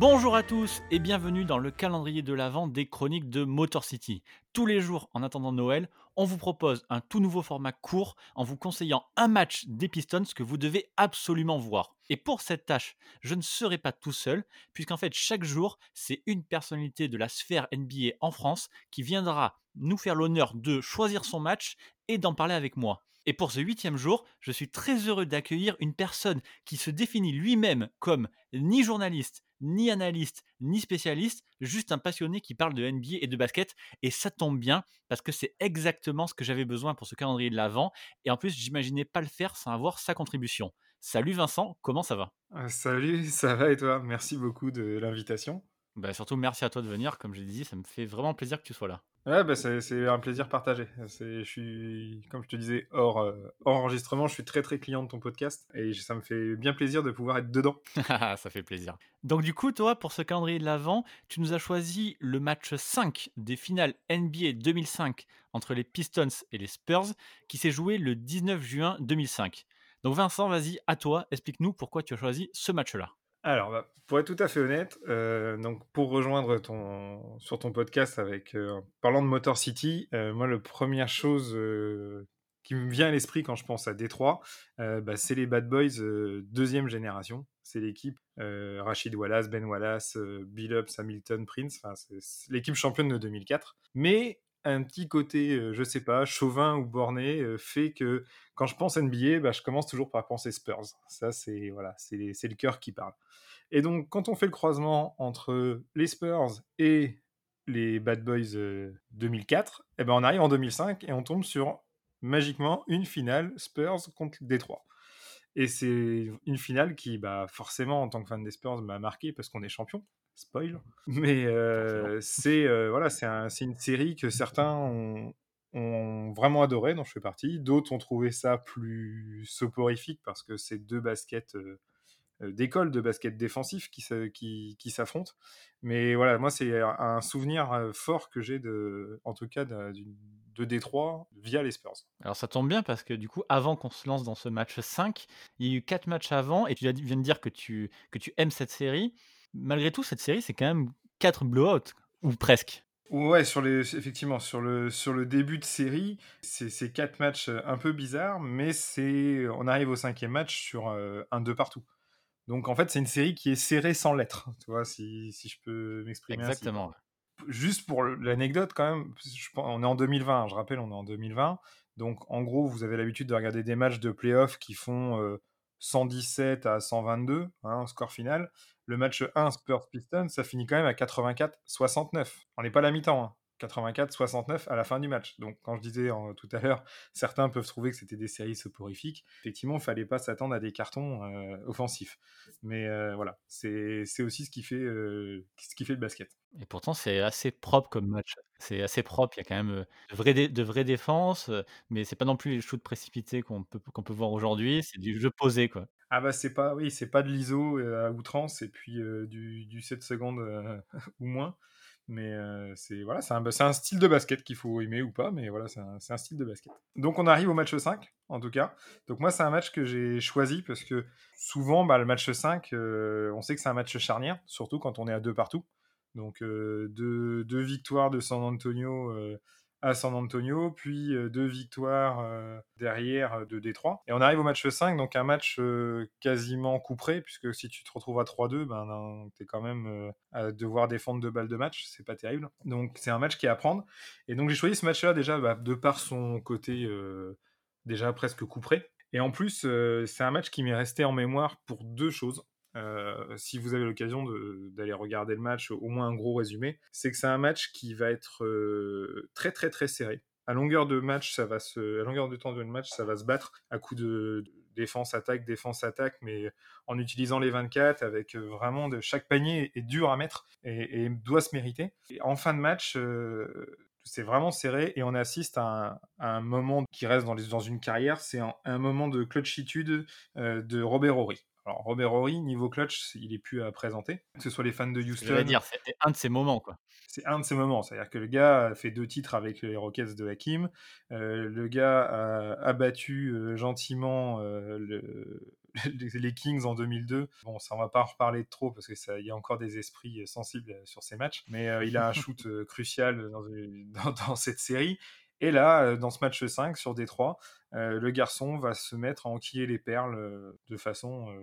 Bonjour à tous et bienvenue dans le calendrier de l'Avent des chroniques de Motor City. Tous les jours en attendant Noël, on vous propose un tout nouveau format court en vous conseillant un match des Pistons que vous devez absolument voir. Et pour cette tâche, je ne serai pas tout seul, puisqu'en fait chaque jour, c'est une personnalité de la sphère NBA en France qui viendra nous faire l'honneur de choisir son match et d'en parler avec moi. Et pour ce huitième jour, je suis très heureux d'accueillir une personne qui se définit lui-même comme ni journaliste, ni analyste, ni spécialiste, juste un passionné qui parle de NBA et de basket. Et ça tombe bien parce que c'est exactement ce que j'avais besoin pour ce calendrier de l'avant. Et en plus, j'imaginais pas le faire sans avoir sa contribution. Salut Vincent, comment ça va? Euh, Salut, ça va et toi? Merci beaucoup de l'invitation. bah, Surtout merci à toi de venir, comme j'ai dit, ça me fait vraiment plaisir que tu sois là. Ouais, bah c'est un plaisir partagé. Je suis, comme je te disais, hors, euh, hors enregistrement, je suis très très client de ton podcast et ça me fait bien plaisir de pouvoir être dedans. ça fait plaisir. Donc du coup, toi, pour ce calendrier de l'Avent, tu nous as choisi le match 5 des finales NBA 2005 entre les Pistons et les Spurs, qui s'est joué le 19 juin 2005. Donc Vincent, vas-y, à toi, explique-nous pourquoi tu as choisi ce match-là. Alors, bah, pour être tout à fait honnête, euh, donc pour rejoindre ton sur ton podcast avec euh, parlant de Motor City, euh, moi la première chose qui me vient à l'esprit quand je pense à Détroit, bah, c'est les Bad Boys deuxième génération. C'est l'équipe Rachid Wallace, Ben Wallace, Bill Ups, Hamilton, Prince. C'est l'équipe championne de 2004. Mais un petit côté, je sais pas, chauvin ou borné, fait que quand je pense NBA, bah, je commence toujours par penser Spurs. Ça, c'est voilà, c'est le cœur qui parle. Et donc, quand on fait le croisement entre les Spurs et les Bad Boys euh, 2004, eh ben, on arrive en 2005 et on tombe sur magiquement une finale Spurs contre Détroit. Et c'est une finale qui, bah, forcément, en tant que fan des Spurs, m'a marqué parce qu'on est champion. Spoil. Mais euh, c'est euh, voilà, c'est un, une série que certains ont, ont vraiment adoré, dont je fais partie. D'autres ont trouvé ça plus soporifique parce que c'est deux baskets euh, d'école de basket défensif qui, qui, qui s'affrontent. Mais voilà, moi, c'est un souvenir fort que j'ai, de, en tout cas, de, de Détroit via les Spurs. Alors ça tombe bien parce que du coup, avant qu'on se lance dans ce match 5, il y a eu 4 matchs avant et tu viens de dire que tu, que tu aimes cette série. Malgré tout, cette série, c'est quand même 4 blowouts, ou presque. Ouais, sur les, effectivement, sur le, sur le début de série, c'est quatre matchs euh, un peu bizarres, mais c'est, on arrive au cinquième match sur euh, un deux partout. Donc en fait, c'est une série qui est serrée sans lettres, tu vois, si, si je peux m'exprimer ainsi. Exactement. Juste pour l'anecdote quand même, je on est en 2020, je rappelle, on est en 2020. Donc en gros, vous avez l'habitude de regarder des matchs de playoff qui font euh, 117 à 122, hein, score final. Le match 1 Spurs-Pistons, ça finit quand même à 84-69. On n'est pas à la mi-temps, hein. 84-69 à la fin du match. Donc, quand je disais tout à l'heure, certains peuvent trouver que c'était des séries soporifiques. Effectivement, il fallait pas s'attendre à des cartons euh, offensifs. Mais euh, voilà, c'est aussi ce qui, fait, euh, ce qui fait le basket. Et pourtant, c'est assez propre comme match. C'est assez propre. Il y a quand même de vraies, dé- de vraies défenses, mais c'est pas non plus les shoots précipités qu'on peut, qu'on peut voir aujourd'hui. C'est du jeu posé, quoi. Ah bah c'est pas oui c'est pas de l'ISO à outrance et puis du, du 7 secondes ou moins mais euh, c'est voilà un, c'est un style de basket qu'il faut aimer ou pas mais voilà c'est un, style de basket. Donc on arrive au match 5 en tout cas. Donc moi c'est un match que j'ai choisi parce que souvent bah, le match 5 euh, on sait que c'est un match charnière surtout quand on est à deux partout. Donc euh, deux, victoires de San Antonio à San Antonio, puis euh, deux victoires euh, derrière euh, de Détroit. Et on arrive au match 5, donc un match quasiment couperé, puisque si tu te retrouves à 3-2, ben, tu es quand même à devoir défendre deux balles de match, c'est pas terrible. Donc c'est un match qui est à prendre. Et donc j'ai choisi ce match-là déjà bah, de par son côté déjà presque couperé. Et en plus, c'est un match qui m'est resté en mémoire pour deux choses. Euh, si vous avez l'occasion d'aller regarder le match, au moins un gros résumé, c'est que c'est un match qui va être euh, très très très serré. À longueur de match, ça va se, à longueur de temps de match, ça va se battre à coup de défense attaque défense attaque, mais en utilisant les 24 avec euh, vraiment de chaque panier est dur à mettre et, doit se mériter. Et en fin de match, c'est vraiment serré et on assiste à un, moment qui reste dans, une carrière, c'est un, moment de clutchitude de Robert Horry. Alors Robert Horry, niveau clutch, il est plus à présenter, que ce soit les fans de Je Houston. vais dire, c'était un de ces moments, quoi. C'est un de ces moments, c'est-à-dire que le gars a fait deux titres avec les Rockets de Hakim, euh, le gars a abattu euh, gentiment euh, le, les Kings en 2002. Bon, ça on va pas en reparler trop parce que ça, il y a encore des esprits sensibles sur ces matchs, mais il a un shoot crucial dans, dans, dans, cette série. Et là, dans ce match 5 sur Détroit, le garçon va se mettre à enquiller les perles de façon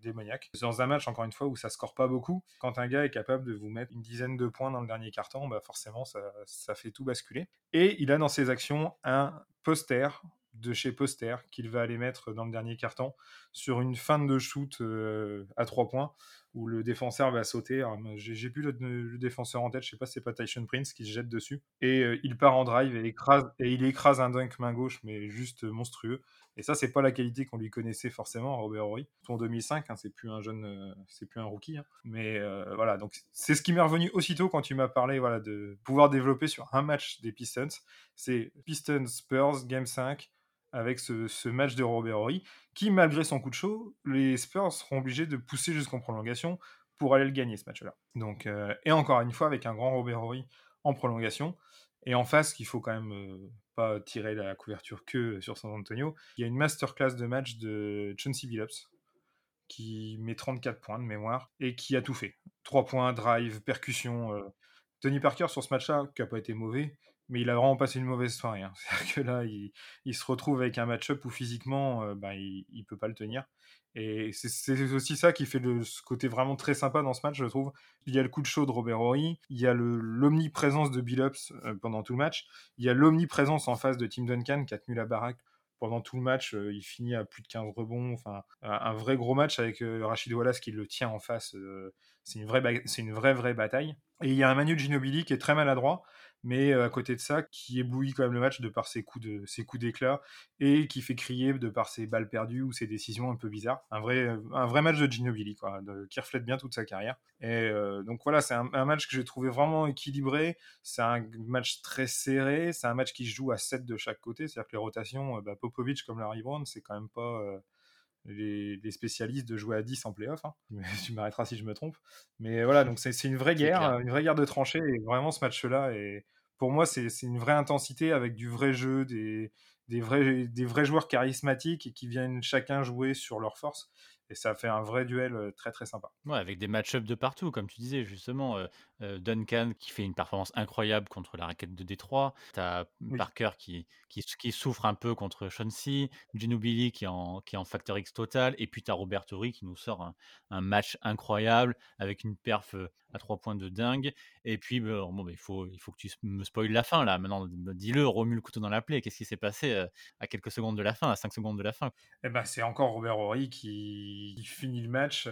démoniaque. Dans un match, encore une fois, où ça score pas beaucoup. Quand un gars est capable de vous mettre une dizaine de points dans le dernier carton, bah forcément, ça, ça fait tout basculer. Et il a dans ses actions un poster de chez Poster qu'il va aller mettre dans le dernier carton sur une fin de shoot à trois points où le défenseur va sauter. J'ai plus le, défenseur en tête, je sais pas c'est pas Tyson Prince qui se jette dessus. Et il part en drive et, il écrase un dunk main gauche, mais juste monstrueux. Et ça, c'est pas la qualité qu'on lui connaissait forcément, Robert Horry. En 2005, hein, c'est plus un jeune, c'est plus un rookie. Hein. Mais voilà, donc c'est ce qui m'est revenu aussitôt quand tu m'as parlé voilà, de pouvoir développer sur un match des Pistons. C'est Pistons Spurs Game 5 avec ce, match de Robert qui, malgré son coup de chaud, les Spurs seront obligés de pousser jusqu'en prolongation pour aller le gagner, ce match-là. Donc, euh, et encore une fois, avec un grand Robert en prolongation. Et en face, qu'il faut quand même euh, pas tirer la couverture que sur San Antonio, il y a une masterclass de match de Chauncey Billups, qui met 34 points de mémoire, et qui a tout fait. 3 points, drive, percussion. Euh. Tony Parker, sur ce match-là, qui n'a pas été mauvais, mais il a vraiment passé une mauvaise soirée. Hein. C'est-à-dire que là, il, se retrouve avec un match-up où physiquement, euh, bah, il ne peut pas le tenir. Et c'est aussi ça qui fait ce côté vraiment très sympa dans ce match, je trouve. Il y a le coup de chaud de Robert Horry, il y a l'omniprésence de Billups euh, pendant tout le match, il y a l'omniprésence en face de Tim Duncan qui a tenu la baraque pendant tout le match. Euh, il finit à plus de 15 rebonds. Enfin, un vrai gros match avec Rachid Wallace qui le tient en face. c'est une, vraie c'est une vraie, vraie bataille. Et il y a un Manu Ginobili qui est très maladroit mais à côté de ça, qui éblouit quand même le match de par ses coups de ses coups d'éclat et qui fait crier de par ses balles perdues ou ses décisions un peu bizarres. Un vrai un vrai match de Ginobili quoi, qui reflète bien toute sa carrière. Et donc voilà, c'est un, match que j'ai trouvé vraiment équilibré. C'est un match très serré. C'est un match qui se joue à 7 de chaque côté. C'est-à-dire que les rotations, bah, Popovic comme Larry Brown, c'est quand même pas les, spécialistes de jouer à 10 en playoff. Hein. Tu m'arrêteras si je me trompe. Mais voilà, donc c'est une vraie guerre, une vraie guerre de tranchées. Et vraiment, ce match-là, et pour moi, c'est une vraie intensité avec du vrai jeu, des, des, vrais, des vrais joueurs charismatiques et qui viennent chacun jouer sur leur force et ça fait un vrai duel très très sympa. Ouais, avec des match-ups de partout, comme tu disais justement. Duncan qui fait une performance incroyable contre la raquette de Détroit. Tu as Parker qui, qui, souffre un peu contre Chauncey. Ginobili qui est en, qui est en facteur X total. Et puis tu as Robert Torrey qui nous sort un, match incroyable avec une perf à trois points de dingue. Et puis, bon, bah, il, faut, il faut que tu me spoiles la fin là. Maintenant, dis-le, remue le couteau dans la plaie. Qu'est-ce qui s'est passé à quelques secondes de la fin, à 5 secondes de la fin? Eh ben, C'est encore Robert Horry qui, finit le match.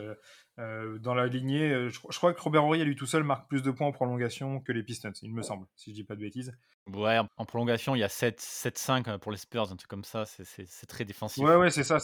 Euh, dans la lignée, euh, je, crois que Robert Horry, lui tout seul, marque plus de points en prolongation que les Pistons, il me semble, si je dis pas de bêtises. Ouais, en prolongation, il y a 7-5 euh, pour les Spurs, un truc comme ça, c'est très défensif. Ouais, ouais, c'est ça.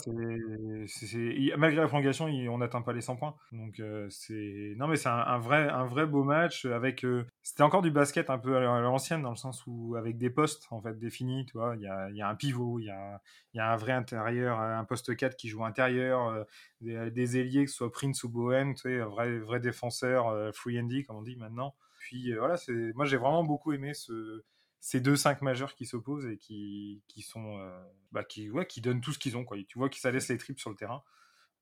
Malgré la prolongation, on n'atteint pas les 100 points. Donc, c'est. Non, mais c'est un, vrai, un vrai beau match avec. C'était encore du basket un peu à l'ancienne, dans le sens où, avec des postes en fait définis, tu vois, il y a, y a, un pivot, il y a, y a, un vrai intérieur, un poste 4 qui joue intérieur, des, des, ailiers, que ce soit Prince ou Bohem, tu sais, vrai, vrai défenseur, free andy, comme on dit maintenant. Puis voilà, moi j'ai vraiment beaucoup aimé ce ces deux 5 majeurs qui s'opposent et qui, qui sont euh, bah, qui, ouais, qui donnent tout ce qu'ils ont quoi. tu vois qu'ils ça laisse les tripes sur le terrain.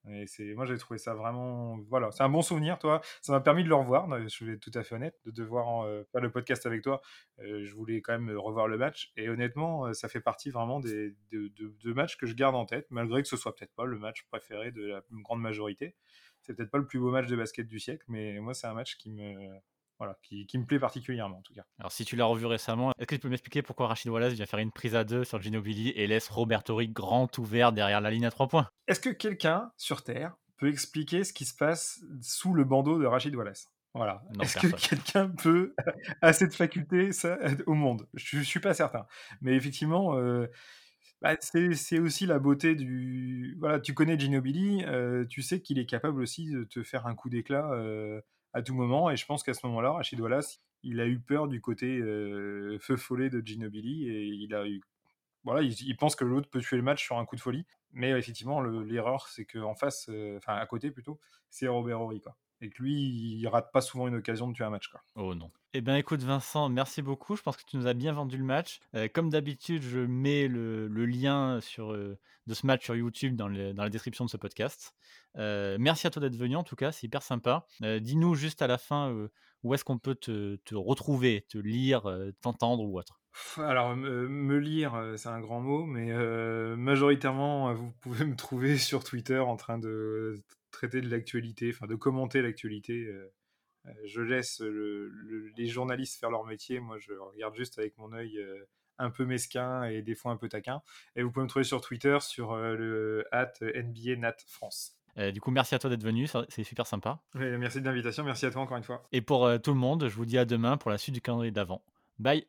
Et c'est moi j'ai trouvé ça vraiment voilà. C'est un bon souvenir toi. Ça m'a permis de le revoir je vais être tout à fait honnête de devoir euh, faire le podcast avec toi. Euh, je voulais quand même revoir le match. Et honnêtement ça fait partie vraiment des de, matchs que je garde en tête malgré que ce soit peut-être pas le match préféré de la grande majorité c'est peut-être pas le plus beau match de basket du siècle mais moi c'est un match qui me voilà, qui, me plaît particulièrement en tout cas. Alors si tu l'as revu récemment, est-ce que tu peux m'expliquer pourquoi Rachid Wallace vient faire une prise à deux sur Ginobili et laisse Roberto grand ouvert derrière la ligne à trois points? Est-ce que quelqu'un sur Terre peut expliquer ce qui se passe sous le bandeau de Rachid Wallace? Voilà. Est-ce que quelqu'un peut a cette faculté ça, au monde? Je ne suis pas certain. Mais effectivement, euh, bah, c'est aussi la beauté du. Voilà, tu connais Ginobili, euh, tu sais qu'il est capable aussi de te faire un coup d'éclat euh, à tout moment. Et je pense qu'à ce moment-là, Rachid Wallace, il a eu peur du côté euh, feu follet de Ginobili et il a eu voilà, il, pense que l'autre peut tuer le match sur un coup de folie. Mais effectivement, l'erreur, c'est qu'en face, euh, enfin à côté plutôt, c'est Robert Horry. Et que lui, il rate pas souvent une occasion de tuer un match. Oh non. Eh bien, écoute, Vincent, merci beaucoup. Je pense que tu nous as bien vendu le match. Euh, comme d'habitude, je mets le, lien euh, de ce match sur YouTube dans, la description de ce podcast. Euh, merci à toi d'être venu, en tout cas, c'est hyper sympa. Dis-nous juste à la fin où est-ce qu'on peut te, retrouver, te lire, t'entendre ou autre. Alors, me, lire, c'est un grand mot, mais majoritairement, vous pouvez me trouver sur Twitter en train de traiter de l'actualité, enfin de commenter l'actualité euh, je laisse les journalistes faire leur métier. Moi, je regarde juste avec mon œil euh, un peu mesquin et des fois un peu taquin. Et vous pouvez me trouver sur Twitter sur euh, le at NBA Nat France. du coup, merci à toi d'être venu, c'est super sympa. merci de l'invitation, merci à toi encore une fois. Et pour tout le monde, je vous dis à demain pour la suite du calendrier d'avant. Bye